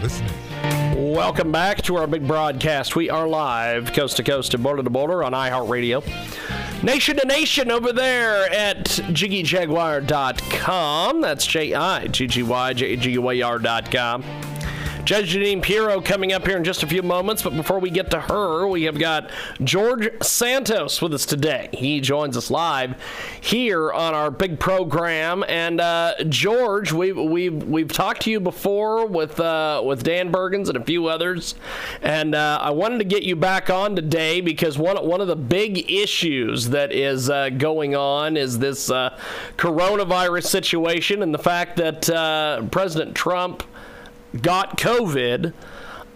listening. Welcome back to our big broadcast. We are live, coast to coast and border to border on iHeartRadio. Nation to nation over there at jiggyjaguar.com. That's J I G G Y J G Y R.com. Judge Janine Pirro coming up here in just a few moments, but before we get to her, we have got George Santos with us today. He joins us live here on our big program. And uh, George, we've we've we've talked to you before with uh, with Dan Bergens and a few others, and uh, I wanted to get you back on today because one one of the big issues that is uh, going on is this uh, coronavirus situation and the fact that uh, President Trump got COVID.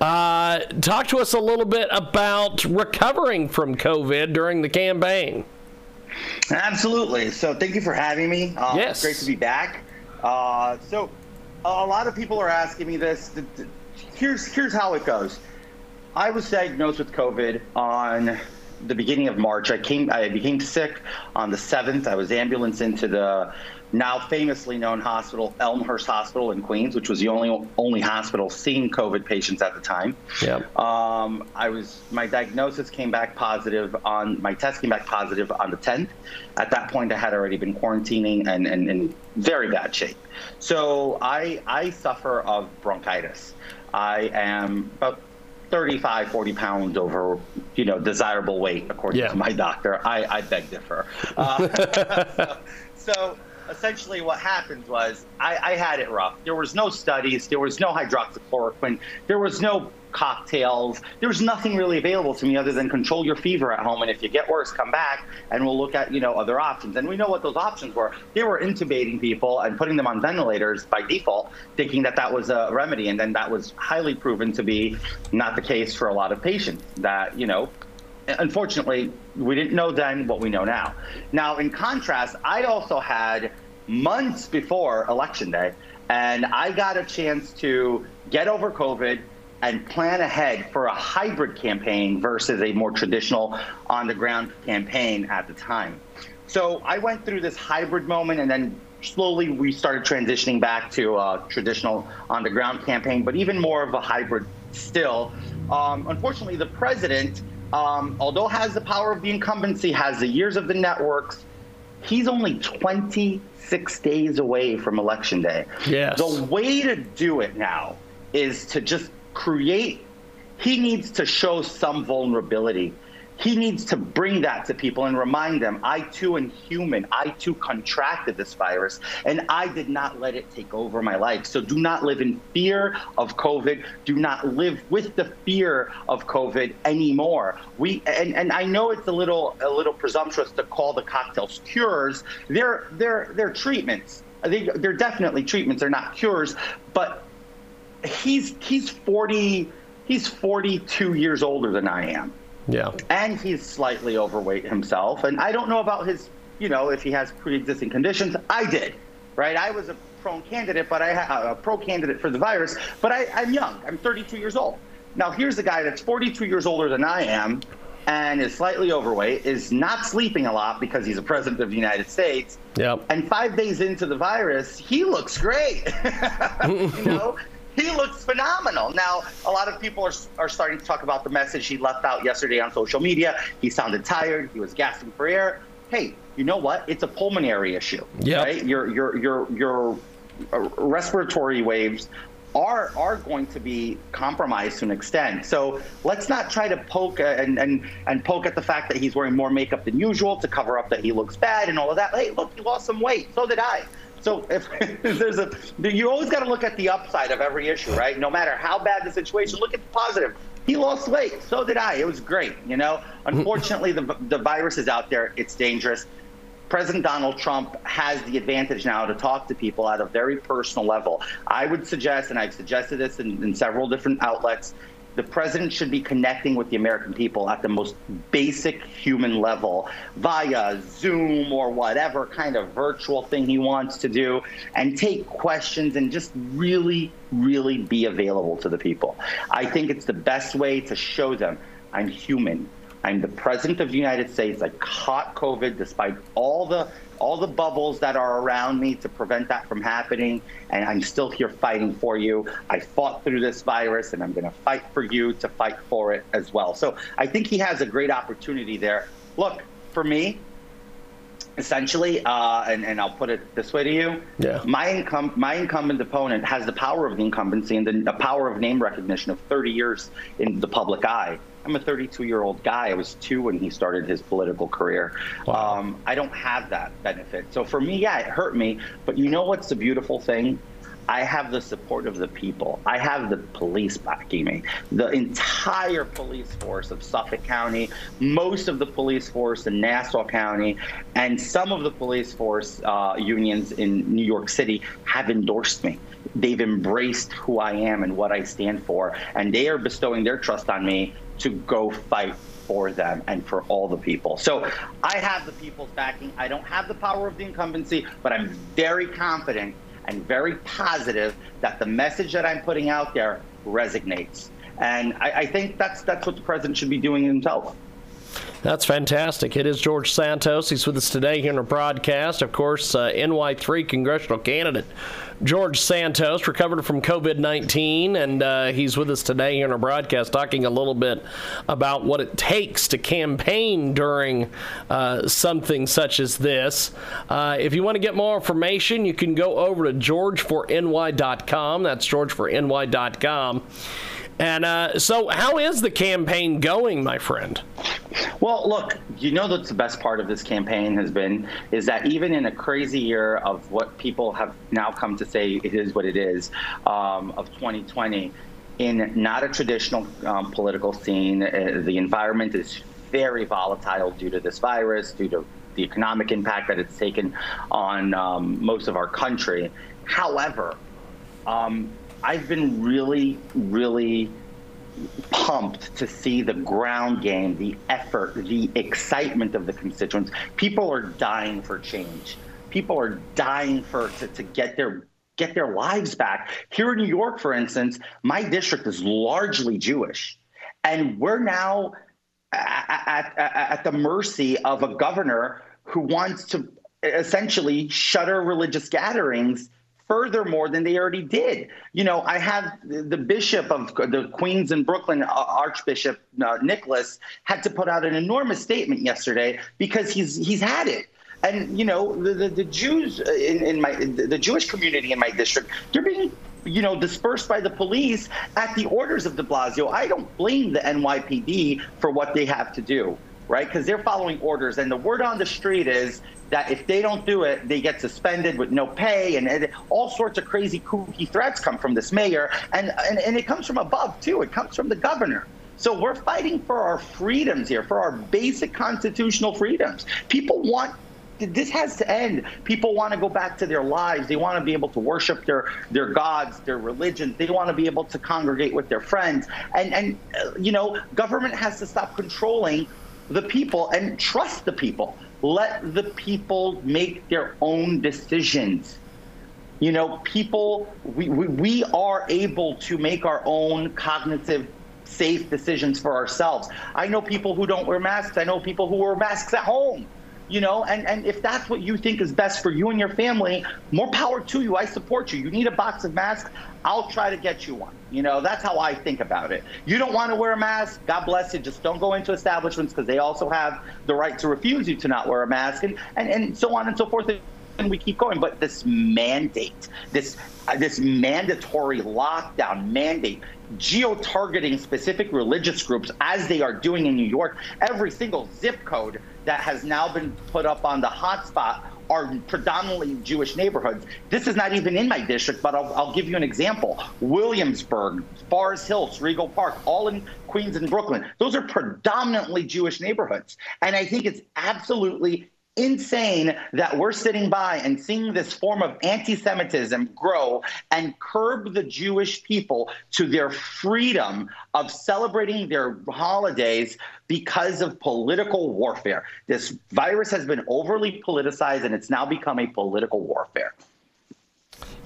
Uh, talk to us a little bit about recovering from COVID during the campaign. Absolutely. So thank you for having me. Uh, Yes. It's great to be back. Uh, so a lot of people are asking me this. Th- th- Here's here's how it goes. I was diagnosed with COVID on the beginning of March. I came I became sick on the 7th. I was ambulanced into the now famously known hospital, Elmhurst Hospital in Queens, which was the only only hospital seeing COVID patients at the time. Yep. Um, I was my diagnosis came back positive on my test came back positive on the 10th. At that point, I had already been quarantining and, and in very bad shape. So I I suffer of bronchitis. I am about 35, 40 pounds over, you know, desirable weight according Yeah. to my doctor. I, I beg differ. Uh, so essentially what happened was I, I had it rough. There was no studies. There was no hydroxychloroquine. There was no cocktails. There was nothing really available to me other than control your fever at home. And if you get worse, come back and we'll look at, you know, other options. And we know what those options were. They were intubating people and putting them on ventilators by default, thinking that that was a remedy. And then that was highly proven to be not the case for a lot of patients that, you know, unfortunately, we didn't know then what we know now. Now, in contrast, I also had months before election day, and I got a chance to get over COVID and plan ahead for a hybrid campaign versus a more traditional on the ground campaign at the time. So I went through this hybrid moment and then slowly we started transitioning back to a traditional on the ground campaign, but even more of a hybrid still. Um, unfortunately, the president, um, although has the power of the incumbency, has the years of the networks, he's only 26 days away from election day. Yes. The way to do it now is to just create, he needs to show some vulnerability. He needs to bring that to people and remind them I too am human. I too contracted this virus and I did not let it take over my life. So do not live in fear of COVID. Do not live with the fear of COVID anymore. We and, and I know it's a little a little presumptuous to call the cocktails cures. They're they're they're treatments. They're definitely treatments. They're not cures, but he's he's 40 he's 42 years older than I am Yeah. and he's slightly overweight himself. And I don't know about his, you know, if he has pre-existing conditions. I did, right? I was a prone candidate, but I ha- uh, a pro candidate for the virus. But I, I'm young. I'm 32 years old. Now here's a guy that's 42 years older than I am, and is slightly overweight, is not sleeping a lot because he's a president of the United States. Yep. And five days into the virus, he looks great. you know, he looks phenomenal. Now, a lot of people are, are starting to talk about the message he left out yesterday on social media. He sounded tired. He was gasping for air. Hey, you know what? It's a pulmonary issue. Yep. Right? Your your your your uh, respiratory waves are are going to be compromised to an extent. So let's not try to poke uh, and and and poke at the fact that he's wearing more makeup than usual to cover up that he looks bad and all of that. Hey, look, he lost some weight. So did I. So if, there's a, you always got to look at the upside of every issue, right? No matter how bad the situation, look at the positive. He lost weight. So did I. It was great. You know. Mm-hmm. Unfortunately, the the virus is out there. It's dangerous. President Donald Trump has the advantage now to talk to people at a very personal level. I would suggest, and I've suggested this in, in several different outlets, the president should be connecting with the American people at the most basic human level via Zoom or whatever kind of virtual thing he wants to do and take questions and just really, really be available to the people. I think it's the best way to show them I'm human. I'm the president of the United States. I caught COVID despite all the all the bubbles that are around me to prevent that from happening. And I'm still here fighting for you. I fought through this virus and I'm going to fight for you to fight for it as well. So I think he has a great opportunity there. Look, for me, essentially, uh, and, and I'll put it this way to you, yeah. my, income, my incumbent opponent has the power of the incumbency and the, the power of name recognition of 30 years in the public eye. I'm a 32 year old guy. I was two when he started his political career. Wow. Um, I don't have that benefit. So for me, yeah, it hurt me. But you know what's the beautiful thing? I have the support of the people. I have the police backing me. The entire police force of Suffolk County, most of the police force in Nassau County, and some of the police force uh, unions in New York City have endorsed me. They've embraced who I am and what I stand for, and they are bestowing their trust on me to go fight for them and for all the people. So I have the people's backing. I don't have the power of the incumbency, but I'm very confident and very positive that the message that I'm putting out there resonates. And I, I think that's that's what the president should be doing himself. That's fantastic. It is George Santos. He's with us today here in our broadcast. Of course, uh, NY3 congressional candidate George Santos recovered from COVID 19, and uh, he's with us today here in our broadcast talking a little bit about what it takes to campaign during uh, something such as this. Uh, if you want to get more information, you can go over to georgeforny.com. That's georgeforny.com. And uh, so, how is the campaign going, my friend? Well, look, you know that's the best part of this campaign has been is that even in a crazy year of what people have now come to say it is what it is um, of 2020, in not a traditional um, political scene, uh, the environment is very volatile due to this virus, due to the economic impact that it's taken on um, most of our country. However, um, I've been really, really pumped to see the ground game, the effort, the excitement of the constituents. People are dying for change. People are dying for to, to get their get their lives back. Here in New York, for instance, my district is largely Jewish, and we're now at, at, at the mercy of a governor who wants to essentially shutter religious gatherings furthermore than they already did. You know, I have the bishop of the Queens and Brooklyn, uh, Archbishop uh, Nicholas, had to put out an enormous statement yesterday because he's he's had it. And you know, the, the, the Jews in, in my the Jewish community in my district, they're being you know, dispersed by the police at the orders of de Blasio. I don't blame the NYPD for what they have to do, right? Because they're following orders. And the word on the street is that if they don't do it, they get suspended with no pay, and, and all sorts of crazy, kooky threats come from this mayor, and, and and it comes from above too. It comes from the governor. So we're fighting for our freedoms here, for our basic constitutional freedoms. People want this has to end. People want to go back to their lives. They want to be able to worship their their gods, their religion. They want to be able to congregate with their friends. And and uh, you know, government has to stop controlling the people and trust the people. Let the people make their own decisions. You know, people, we, we, we are able to make our own cognitive safe decisions for ourselves. I know people who don't wear masks. I know people who wear masks at home you know and and if that's what you think is best for you and your family more power to you. I support you. You need a box of masks i'll try to get you one. You know that's how i think about it. You don't want to wear a mask god bless you. Just don't go into establishments because they also have the right to refuse you to not wear a mask and and, and so on and so forth and we keep going but this mandate this uh, this mandatory lockdown mandate geo-targeting specific religious groups as they are doing in New York. Every single zip code that has now been put up on the hotspot are predominantly Jewish neighborhoods. This is not even in my district, but I'll, I'll, give you an example. Williamsburg, Forest Hills, Rego Park, all in Queens and Brooklyn. Those are predominantly Jewish neighborhoods. And I think it's absolutely insane that we're sitting by and seeing this form of anti Semitism grow and curb the Jewish people to their freedom of celebrating their holidays because of political warfare. This virus has been overly politicized and it's now become a political warfare.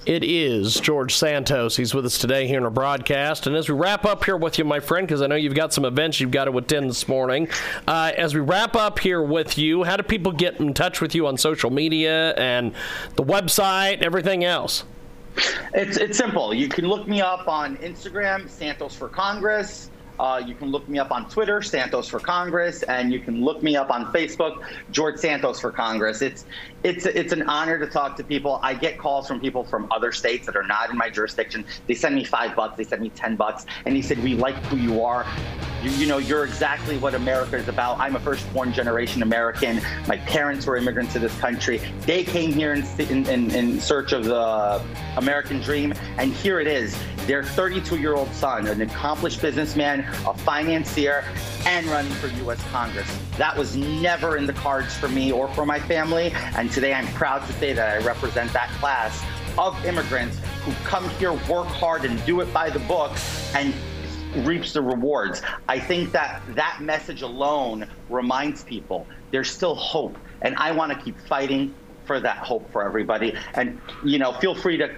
It is George Santos. He's with us today here in our broadcast. And as we wrap up here with you, my friend, because I know you've got some events you've got to attend this morning, uh, as we wrap up here with you, how do people get in touch with you on social media and the website, everything else? It's, it's simple. You can look me up on Instagram, Santos for Congress. Uh, you can look me up on Twitter, Santos for Congress, and you can look me up on Facebook, George Santos for Congress. It's it's it's an honor to talk to people. I get calls from people from other states that are not in my jurisdiction. They send me five bucks, they send me ten bucks, and he said, "We like who you are. You, you know, you're exactly what America is about. I'm a first-born generation American. My parents were immigrants to this country. They came here in in, in search of the American dream, and here it is. Their 32-year-old son, an accomplished businessman, a financier, and running for U.S. Congress. That was never in the cards for me or for my family, and today I'm proud to say that I represent that class of immigrants who come here, work hard, and do it by the book, and reaps the rewards. I think that that message alone reminds people there's still hope, and I want to keep fighting for that hope for everybody. And you know, feel free to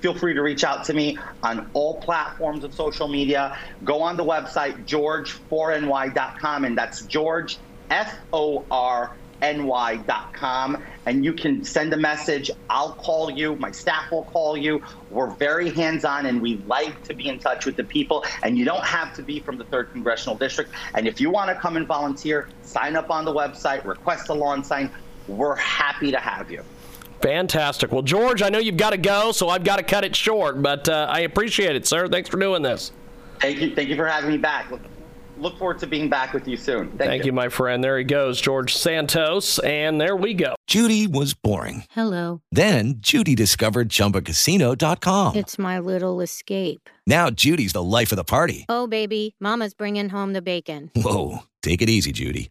feel free to reach out to me on all platforms of social media. Go on the website georgeforny.com, and that's George F O R ny.com and you can send a message. I'll call you. My staff will call you. We're very hands on and we like to be in touch with the people. And you don't have to be from the 3rd Congressional District. And if you want to come and volunteer, sign up on the website, request a lawn sign. We're happy to have you. Fantastic. Well, George, I know you've got to go, so I've got to cut it short, but uh, I appreciate it, sir. Thanks for doing this. Thank you. Thank you for having me back look forward to being back with you soon. Thank, Thank you. you. my friend. There he goes, George Santos. And there we go. Judy was boring. Hello. Then Judy discovered chumbacasino.com. It's my little escape. Now Judy's the life of the party. Oh, baby. Mama's bringing home the bacon. Whoa. Take it easy, Judy.